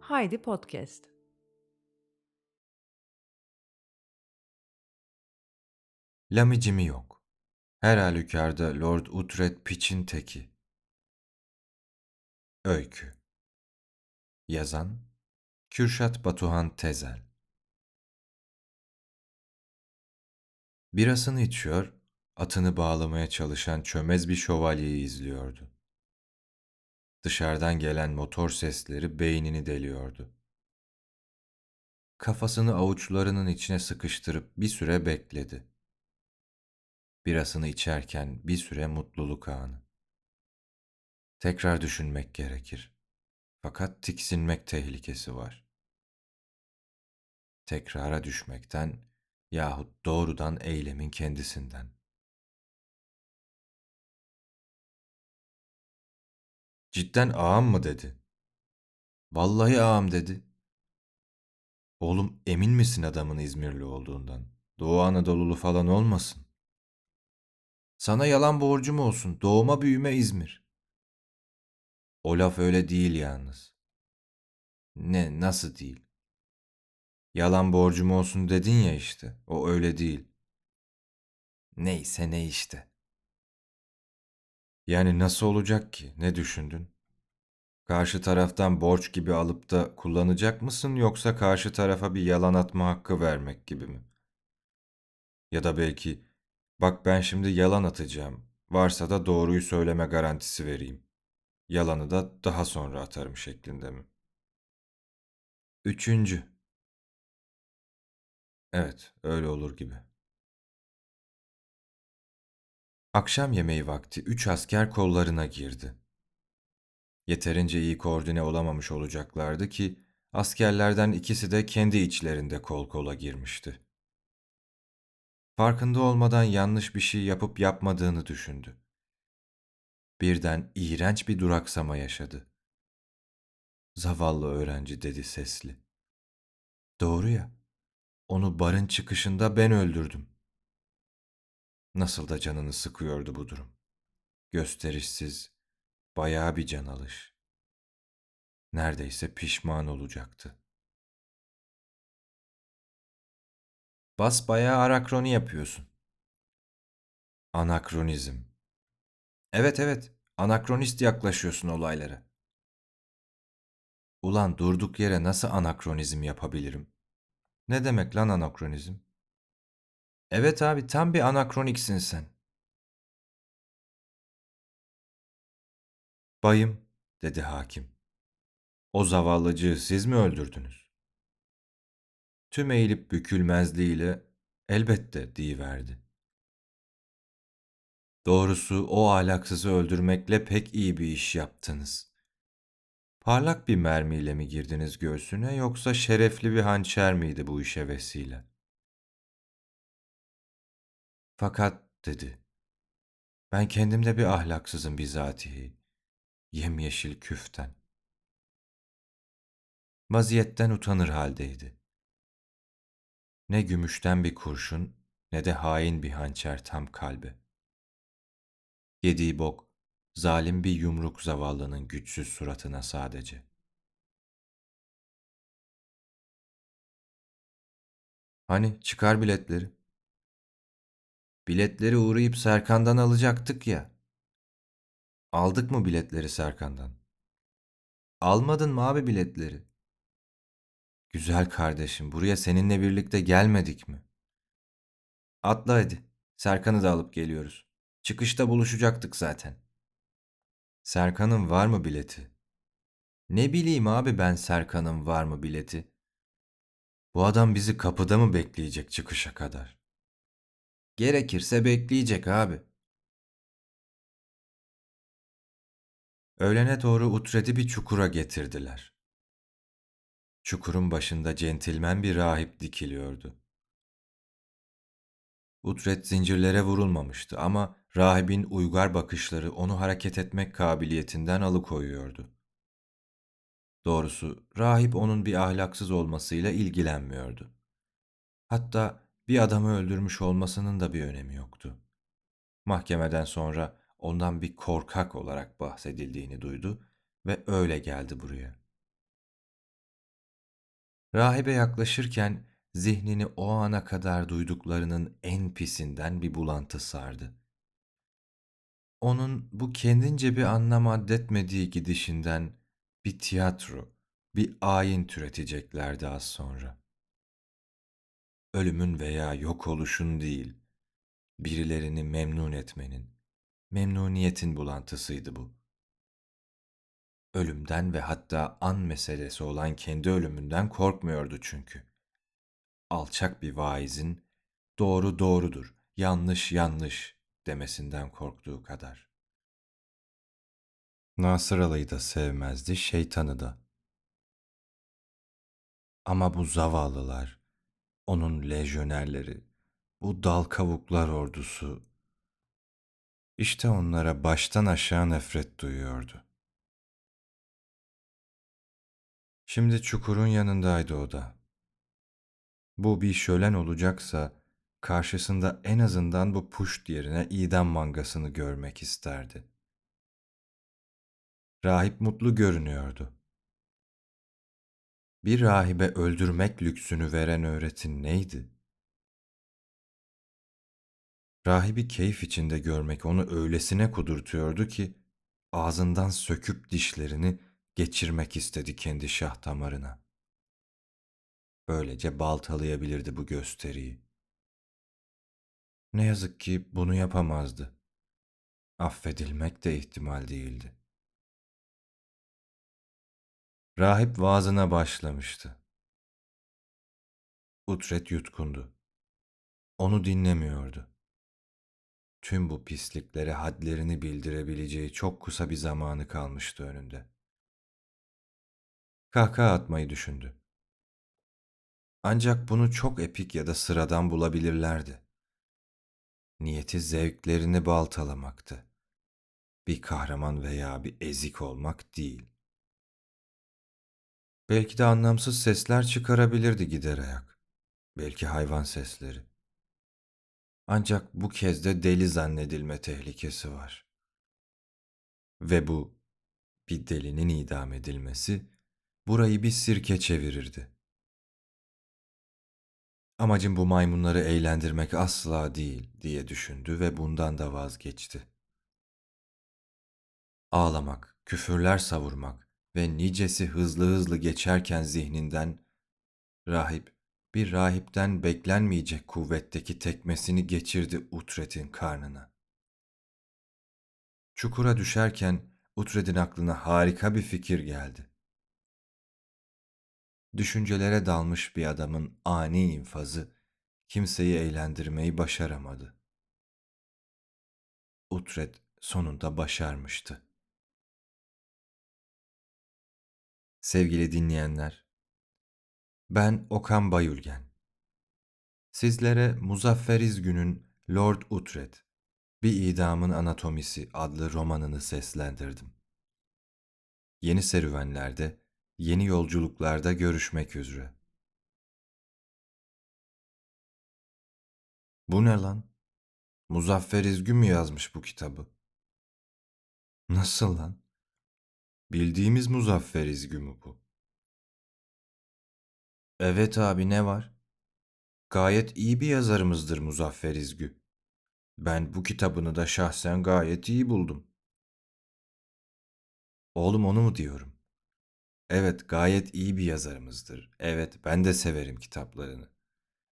Haydi Podcast. Lamicimi yok. Her halükarda Lord Uhtred piçin teki. Öykü Yazan Kürşat Batuhan Tezel Birasını içiyor, atını bağlamaya çalışan çömez bir şövalyeyi izliyordu. Dışarıdan gelen motor sesleri beynini deliyordu. Kafasını avuçlarının içine sıkıştırıp bir süre bekledi. Birasını içerken bir süre mutluluk anı. Tekrar düşünmek gerekir. Fakat tiksinmek tehlikesi var. Tekrara düşmekten yahut doğrudan eylemin kendisinden. Cidden ağam mı dedi. Vallahi ağam dedi. Oğlum emin misin adamın İzmirli olduğundan? Doğu Anadolu'lu falan olmasın. Sana yalan borcum olsun. Doğuma büyüme İzmir. O laf öyle değil yalnız. Ne, nasıl değil? Yalan borcum olsun dedin ya işte. O öyle değil. Neyse ne işte. Yani nasıl olacak ki? Ne düşündün? Karşı taraftan borç gibi alıp da kullanacak mısın yoksa karşı tarafa bir yalan atma hakkı vermek gibi mi? Ya da belki bak ben şimdi yalan atacağım. Varsa da doğruyu söyleme garantisi vereyim. Yalanı da daha sonra atarım şeklinde mi? Üçüncü. Evet, öyle olur gibi. Akşam yemeği vakti üç asker kollarına girdi. Yeterince iyi koordine olamamış olacaklardı ki askerlerden ikisi de kendi içlerinde kol kola girmişti. Farkında olmadan yanlış bir şey yapıp yapmadığını düşündü. Birden iğrenç bir duraksama yaşadı. Zavallı öğrenci dedi sesli. Doğru ya, onu barın çıkışında ben öldürdüm. Nasıl da canını sıkıyordu bu durum. Gösterişsiz, bayağı bir can alış. Neredeyse pişman olacaktı. Bas bayağı arakroni yapıyorsun. Anakronizm. Evet evet, anakronist yaklaşıyorsun olaylara. Ulan durduk yere nasıl anakronizm yapabilirim? Ne demek lan anakronizm? Evet abi tam bir anakroniksin sen. Bayım, dedi hakim. O zavallıcığı siz mi öldürdünüz? Tüm eğilip bükülmezliğiyle elbette diyiverdi. Doğrusu o ahlaksızı öldürmekle pek iyi bir iş yaptınız. Parlak bir mermiyle mi girdiniz göğsüne yoksa şerefli bir hançer miydi bu işe vesile? Fakat dedi, ben kendimde bir ahlaksızım bizatihi, yemyeşil küften. Vaziyetten utanır haldeydi. Ne gümüşten bir kurşun ne de hain bir hançer tam kalbe. Yediği bok, zalim bir yumruk zavallının güçsüz suratına sadece. Hani çıkar biletleri. Biletleri uğrayıp Serkan'dan alacaktık ya. Aldık mı biletleri Serkan'dan? Almadın mı abi biletleri? Güzel kardeşim, buraya seninle birlikte gelmedik mi? Atla hadi. Serkan'ı da alıp geliyoruz. Çıkışta buluşacaktık zaten. Serkan'ın var mı bileti? Ne bileyim abi ben Serkan'ın var mı bileti? Bu adam bizi kapıda mı bekleyecek çıkışa kadar? Gerekirse bekleyecek abi. Öğlene doğru Utred'i bir çukura getirdiler. Çukurun başında centilmen bir rahip dikiliyordu. Utred zincirlere vurulmamıştı ama rahibin uygar bakışları onu hareket etmek kabiliyetinden alıkoyuyordu. Doğrusu rahip onun bir ahlaksız olmasıyla ilgilenmiyordu. Hatta bir adamı öldürmüş olmasının da bir önemi yoktu. Mahkemeden sonra ondan bir korkak olarak bahsedildiğini duydu ve öyle geldi buraya. Rahibe yaklaşırken zihnini o ana kadar duyduklarının en pisinden bir bulantı sardı. Onun bu kendince bir anlam addetmediği gidişinden bir tiyatro, bir ayin türeteceklerdi az sonra. Ölümün veya yok oluşun değil, birilerini memnun etmenin, memnuniyetin bulantısıydı bu. Ölümden ve hatta an meselesi olan kendi ölümünden korkmuyordu çünkü. Alçak bir vaizin doğru doğrudur, yanlış yanlış demesinden korktuğu kadar. Nasıralı'yı da sevmezdi, şeytanı da. Ama bu zavallılar, onun lejyonerleri, bu dal kavuklar ordusu, işte onlara baştan aşağı nefret duyuyordu. Şimdi çukurun yanındaydı o da. Bu bir şölen olacaksa karşısında en azından bu puşt yerine idam mangasını görmek isterdi. Rahip mutlu görünüyordu. Bir rahibe öldürmek lüksünü veren öğretin neydi? Rahibi keyif içinde görmek onu öylesine kudurtuyordu ki ağzından söküp dişlerini geçirmek istedi kendi şah damarına. Böylece baltalayabilirdi bu gösteriyi. Ne yazık ki bunu yapamazdı. Affedilmek de ihtimal değildi. Rahip vaazına başlamıştı. Utret yutkundu. Onu dinlemiyordu. Tüm bu pisliklere hadlerini bildirebileceği çok kısa bir zamanı kalmıştı önünde. Kahkaha atmayı düşündü. Ancak bunu çok epik ya da sıradan bulabilirlerdi. Niyeti zevklerini baltalamaktı. Bir kahraman veya bir ezik olmak değil. Belki de anlamsız sesler çıkarabilirdi gider ayak. Belki hayvan sesleri. Ancak bu kez de deli zannedilme tehlikesi var. Ve bu bir delinin idam edilmesi burayı bir sirke çevirirdi. Amacım bu maymunları eğlendirmek asla değil diye düşündü ve bundan da vazgeçti. Ağlamak, küfürler savurmak ve nicesi hızlı hızlı geçerken zihninden rahip bir rahipten beklenmeyecek kuvvetteki tekmesini geçirdi Utred'in karnına. Çukura düşerken Utred'in aklına harika bir fikir geldi. Düşüncelere dalmış bir adamın ani infazı kimseyi eğlendirmeyi başaramadı. Utred sonunda başarmıştı. Sevgili dinleyenler, ben Okan Bayülgen. Sizlere Muzafferiz Gün'ün Lord Utred, Bir İdamın Anatomisi adlı romanını seslendirdim. Yeni serüvenlerde, yeni yolculuklarda görüşmek üzere. Bu ne lan? Muzaffer İzgü mü yazmış bu kitabı? Nasıl lan? Bildiğimiz Muzaffer İzgü mü bu? Evet abi ne var? Gayet iyi bir yazarımızdır Muzaffer İzgü. Ben bu kitabını da şahsen gayet iyi buldum. Oğlum onu mu diyorum? Evet gayet iyi bir yazarımızdır. Evet ben de severim kitaplarını.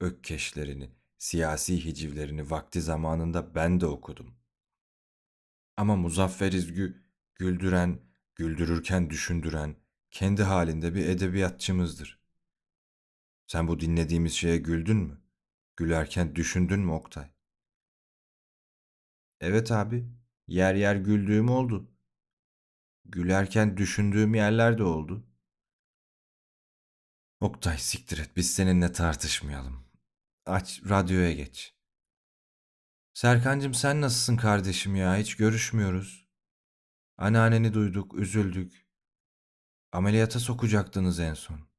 Ökkeşlerini, siyasi hicivlerini vakti zamanında ben de okudum. Ama Muzaffer İzgü güldüren, güldürürken düşündüren, kendi halinde bir edebiyatçımızdır. Sen bu dinlediğimiz şeye güldün mü? Gülerken düşündün mü Oktay? Evet abi, yer yer güldüğüm oldu. Gülerken düşündüğüm yerler de oldu. Oktay siktir et, biz seninle tartışmayalım. Aç, radyoya geç. Serkancım sen nasılsın kardeşim ya? Hiç görüşmüyoruz. Anneanneni duyduk, üzüldük. Ameliyata sokacaktınız en son.